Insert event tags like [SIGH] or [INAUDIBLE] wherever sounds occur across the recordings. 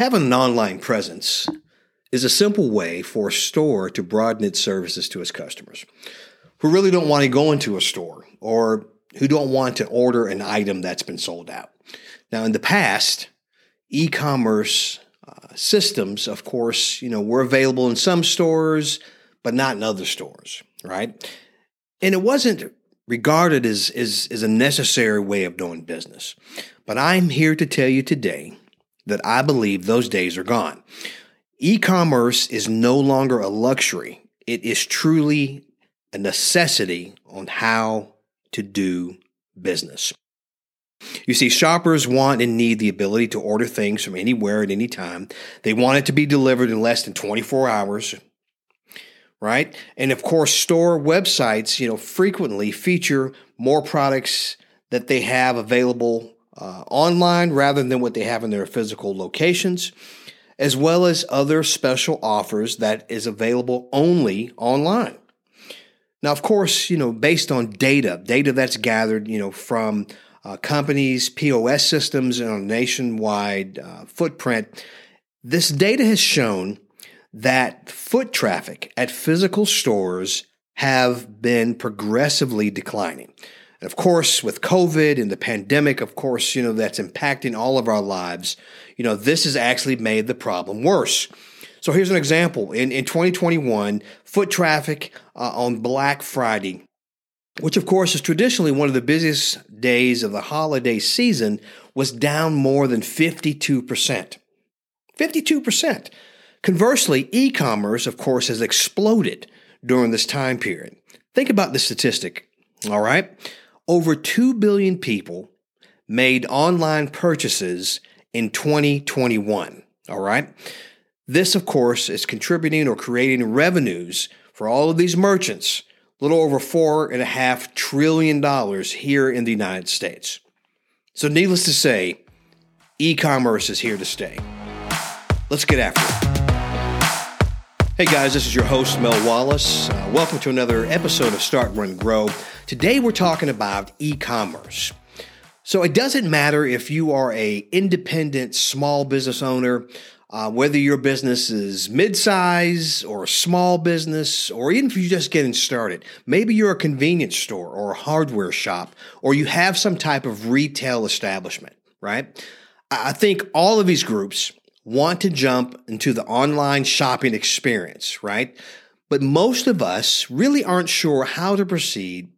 Having an online presence is a simple way for a store to broaden its services to its customers who really don't want to go into a store or who don't want to order an item that's been sold out. Now, in the past, e-commerce uh, systems, of course, you know, were available in some stores, but not in other stores, right? And it wasn't regarded as, as, as a necessary way of doing business. But I'm here to tell you today that I believe those days are gone. E commerce is no longer a luxury, it is truly a necessity on how to do business. You see, shoppers want and need the ability to order things from anywhere at any time. They want it to be delivered in less than 24 hours, right? And of course, store websites, you know, frequently feature more products that they have available uh, online rather than what they have in their physical locations, as well as other special offers that is available only online. Now, of course, you know, based on data, data that's gathered, you know, from uh, companies, POS systems, and a nationwide uh, footprint, this data has shown that foot traffic at physical stores have been progressively declining. And of course, with COVID and the pandemic, of course, you know, that's impacting all of our lives, you know, this has actually made the problem worse. So here's an example. In, in 2021, foot traffic uh, on Black Friday, which of course is traditionally one of the busiest days of the holiday season, was down more than 52%. 52%. Conversely, e commerce, of course, has exploded during this time period. Think about the statistic, all right? Over 2 billion people made online purchases in 2021, all right? This, of course, is contributing or creating revenues for all of these merchants, a little over $4.5 trillion here in the United States. So, needless to say, e commerce is here to stay. Let's get after it. Hey guys, this is your host, Mel Wallace. Uh, welcome to another episode of Start, Run, Grow. Today we're talking about e commerce. So it doesn't matter if you are a independent small business owner, uh, whether your business is mid-size or a small business, or even if you're just getting started. Maybe you're a convenience store or a hardware shop, or you have some type of retail establishment, right? I think all of these groups want to jump into the online shopping experience, right? But most of us really aren't sure how to proceed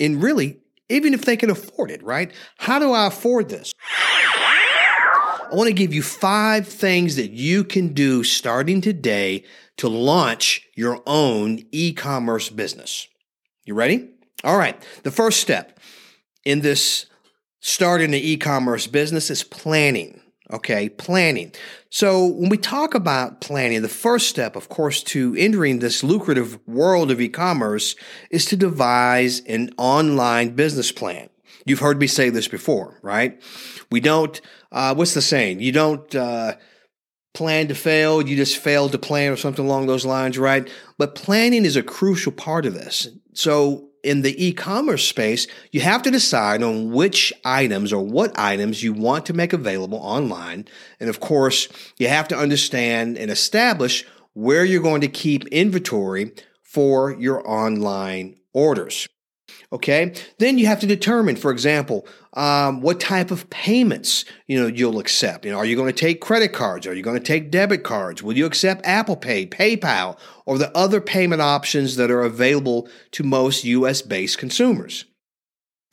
in really, even if they can afford it, right? How do I afford this? I want to give you five things that you can do starting today to launch your own e commerce business. You ready? All right. The first step in this starting an e commerce business is planning. Okay, planning. So when we talk about planning, the first step, of course, to entering this lucrative world of e-commerce is to devise an online business plan. You've heard me say this before, right? We don't, uh, what's the saying? You don't, uh, plan to fail, you just fail to plan or something along those lines, right? But planning is a crucial part of this. So in the e-commerce space, you have to decide on which items or what items you want to make available online. And of course, you have to understand and establish where you're going to keep inventory for your online orders. Okay. Then you have to determine, for example, um, what type of payments you know you'll accept. You know, are you going to take credit cards? Are you going to take debit cards? Will you accept Apple Pay, PayPal, or the other payment options that are available to most U.S. based consumers?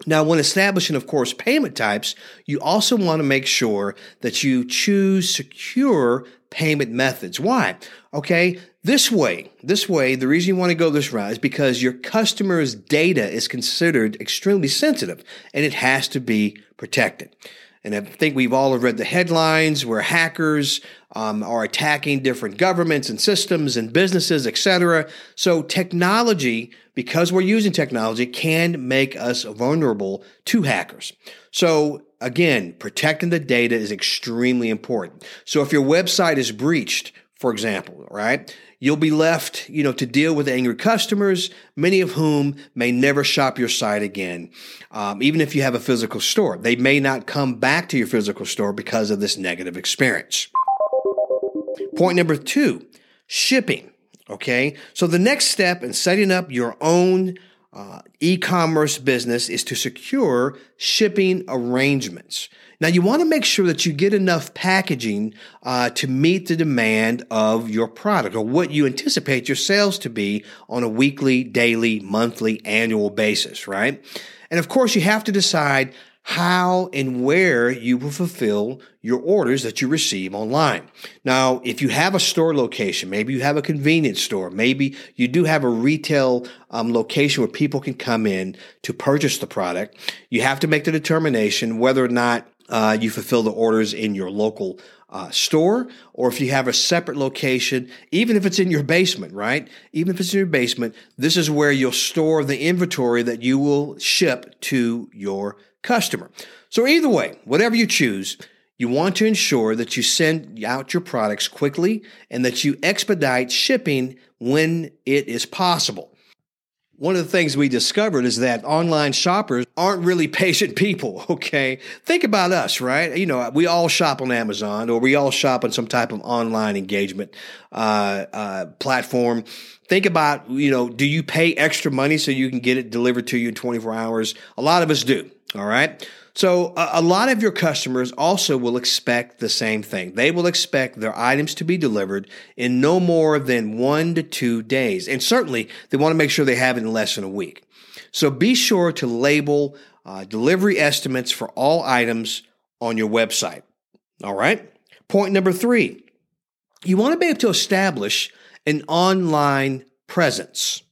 Now, when establishing, of course, payment types, you also want to make sure that you choose secure payment methods. Why? Okay, this way, this way, the reason you want to go this route is because your customer's data is considered extremely sensitive and it has to be protected. And I think we've all read the headlines where hackers um, are attacking different governments and systems and businesses, etc. So technology, because we're using technology, can make us vulnerable to hackers. So again, protecting the data is extremely important. So if your website is breached, for example, right? You'll be left, you know, to deal with angry customers, many of whom may never shop your site again. Um, even if you have a physical store, they may not come back to your physical store because of this negative experience. Point number two, shipping. Okay. So the next step in setting up your own uh, e-commerce business is to secure shipping arrangements. Now you want to make sure that you get enough packaging uh, to meet the demand of your product or what you anticipate your sales to be on a weekly, daily, monthly, annual basis, right? And of course, you have to decide how and where you will fulfill your orders that you receive online. Now, if you have a store location, maybe you have a convenience store, maybe you do have a retail um, location where people can come in to purchase the product, you have to make the determination whether or not uh, you fulfill the orders in your local uh, store, or if you have a separate location, even if it's in your basement, right? Even if it's in your basement, this is where you'll store the inventory that you will ship to your customer. So, either way, whatever you choose, you want to ensure that you send out your products quickly and that you expedite shipping when it is possible. One of the things we discovered is that online shoppers aren't really [LAUGHS] patient people, okay? Think about us, right? You know, we all shop on Amazon or we all shop on some type of online engagement uh, uh, platform. Think about, you know, do you pay extra money so you can get it delivered to you in 24 hours? A lot of us do. All right. So a, lot of your customers also will expect the same thing. They will expect their items to be delivered in no more than one to two days. And certainly they want to make sure they have it in less than a week. So be sure to label uh, delivery estimates for all items on your website. All right. Point number three, you want to be able to establish an online presence.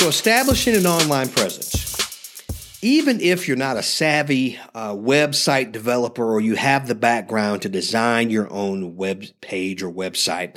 So, establishing an online presence, even if you're not a savvy uh, website developer or you have the background to design your own web page or website,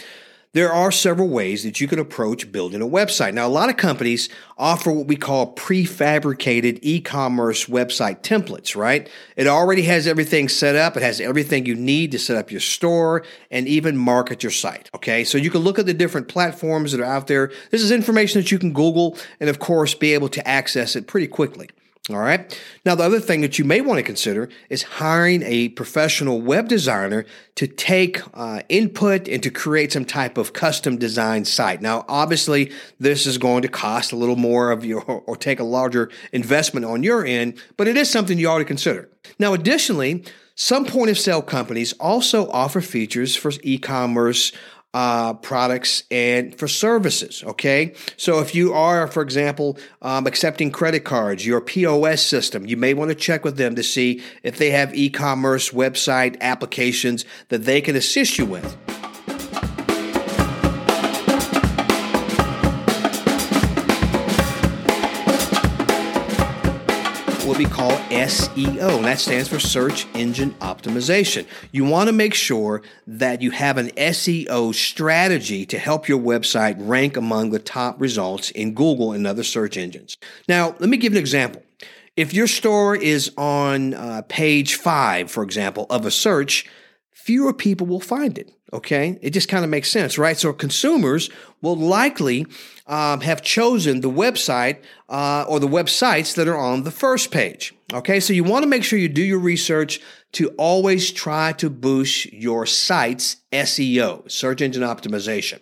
there are several ways that you can approach building a website. Now, a lot of companies offer what we call prefabricated e-commerce website templates, right? It already has everything set up. It has everything you need to set up your store and even market your site. Okay. So you can look at the different platforms that are out there. This is information that you can Google and of course be able to access it pretty quickly. All right. Now, the other thing that you may want to consider is hiring a professional web designer to take uh, input and to create some type of custom design site. Now, obviously, this is going to cost a little more of your [LAUGHS] or take a larger investment on your end, but it is something you ought to consider. Now, additionally, some point of sale companies also offer features for e commerce uh, products and for services. Okay. So if you are, for example, um, accepting credit cards, your POS system, you may want to check with them to see if they have e commerce website applications that they can assist you with. What we call SEO, and that stands for Search Engine Optimization. You want to make sure that you have an SEO strategy to help your website rank among the top results in Google and other search engines. Now, let me give an example. If your store is on uh, page five, for example, of a search, fewer people will find it. Okay. It just kind of makes sense, right? So consumers will likely um, have chosen the website uh, or the websites that are on the first page. Okay. So you want to make sure you do your research to always try to boost your site's SEO, search engine optimization.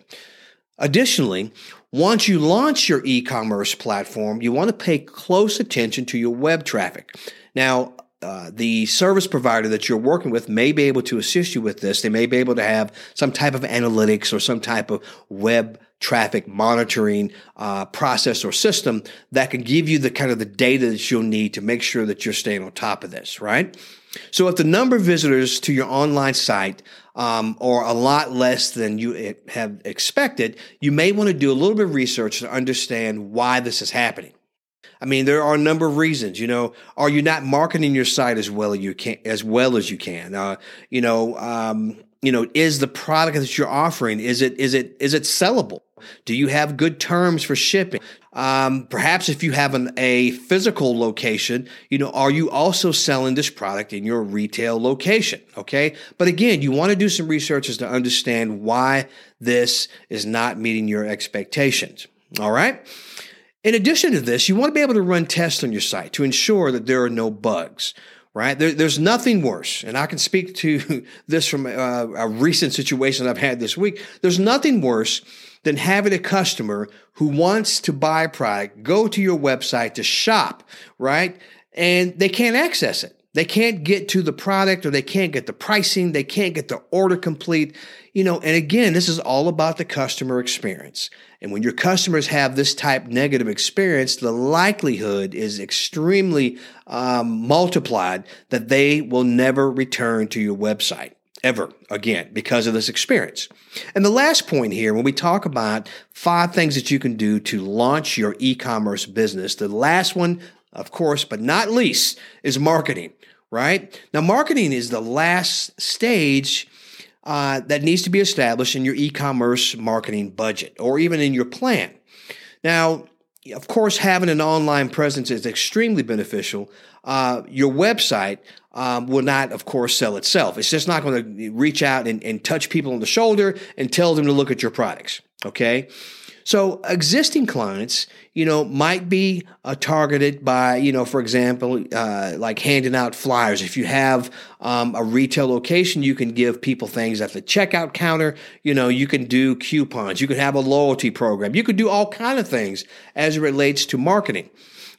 Additionally, once you launch your e commerce platform, you want to pay close attention to your web traffic. Now, uh, the service provider that you're working with may be able to assist you with this. They may be able to have some type of analytics or some type of web traffic monitoring uh, process or system that can give you the kind of the data that you'll need to make sure that you're staying on top of this, right? So if the number of visitors to your online site um, are a lot less than you have expected, you may want to do a little bit of research to understand why this is happening. I mean, there are a number of reasons. You know, are you not marketing your site as well as you can? As well as you can. Uh, you know, um, you know, is the product that you're offering is it is it is it sellable? Do you have good terms for shipping? Um, perhaps if you have an, a physical location, you know, are you also selling this product in your retail location? Okay. But again, you want to do some research as to understand why this is not meeting your expectations. All right. In addition to this, you want to be able to run tests on your site to ensure that there are no bugs. Right? There, there's nothing worse, and I can speak to [LAUGHS] this from a, a recent situation I've had this week. There's nothing worse than having a customer who wants to buy a product go to your website to shop, right? And they can't access it. They can't get to the product or they can't get the pricing. They can't get the order complete. You know, and again, this is all about the customer experience. And when your customers have this type negative experience, the likelihood is extremely um, multiplied that they will never return to your website ever again because of this experience. And the last point here, when we talk about five things that you can do to launch your e-commerce business, the last one, of course, but not least, is marketing, right? Now, marketing is the last stage uh, that needs to be established in your e-commerce marketing budget or even in your plan. Now, of course, having an online presence is extremely beneficial. Uh, your website um, will not, of course, sell itself. It's just not going to reach out and, and touch people on the shoulder and tell them to look at your products. Okay. So existing clients, you know, might be uh, targeted by, you know, for example, uh, like handing out flyers. If you have um, a retail location, you can give people things at the checkout counter. You know, you can do coupons. You can have a loyalty program. You could do all kind of things as it relates to marketing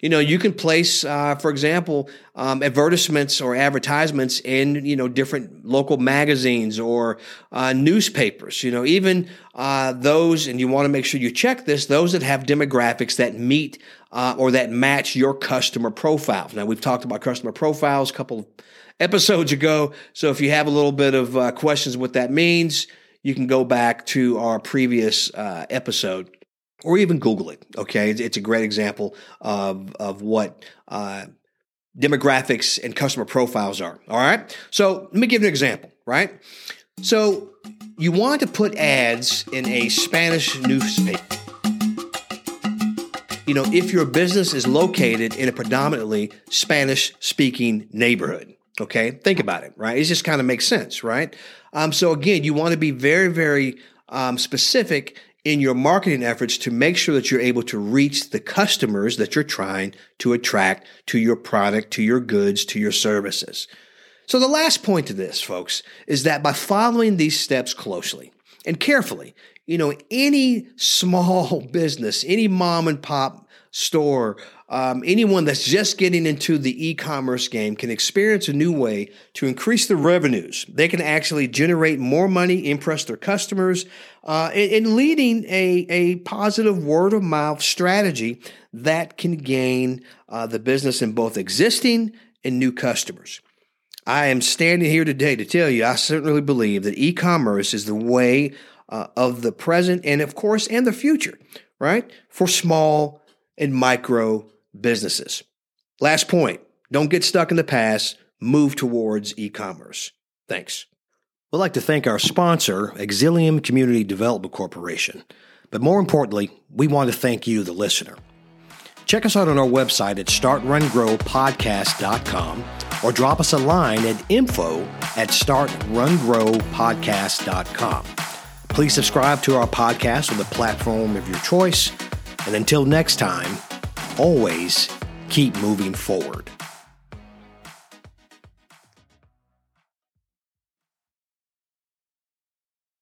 you know, you can place, uh, for example, um, advertisements or advertisements in, you know, different local magazines or uh, newspapers, you know, even uh, those, and you want to make sure you check this, those that have demographics that meet uh, or that match your customer profile. Now, we've talked about customer profiles a couple of episodes ago. So if you have a little bit of uh, questions what that means, you can go back to our previous uh, episode or even Google it. Okay, it's, a great example of of what uh, demographics and customer profiles are. All right, so let me give an example. Right, so you want to put ads in a Spanish newspaper. You know, if your business is located in a predominantly Spanish speaking neighborhood. Okay, think about it, right? It just kind of makes sense, right? Um, so again, you want to be very, very um, specific in your marketing efforts to make sure that you're able to reach the customers that you're trying to attract to your product, to your goods, to your services. So the last point to this, folks, is that by following these steps closely and carefully, you know, any small [LAUGHS] business, any mom and pop store, um, anyone that's just getting into the e-commerce game can experience a new way to increase their revenues. They can actually generate more money, impress their customers, uh, and, and leading a, a positive word of mouth strategy that can gain uh, the business in both existing and new customers. I am standing here today to tell you I certainly believe that e-commerce is the way uh, of the present and of course and the future, right? For small and micro businesses. Last point don't get stuck in the past, move towards e commerce. Thanks. We'd like to thank our sponsor, Exilium Community Development Corporation. But more importantly, we want to thank you, the listener. Check us out on our website at startrungrowpodcast.com or drop us a line at info at startrungrowpodcast.com. Please subscribe to our podcast on the platform of your choice. And until next time, always keep moving forward.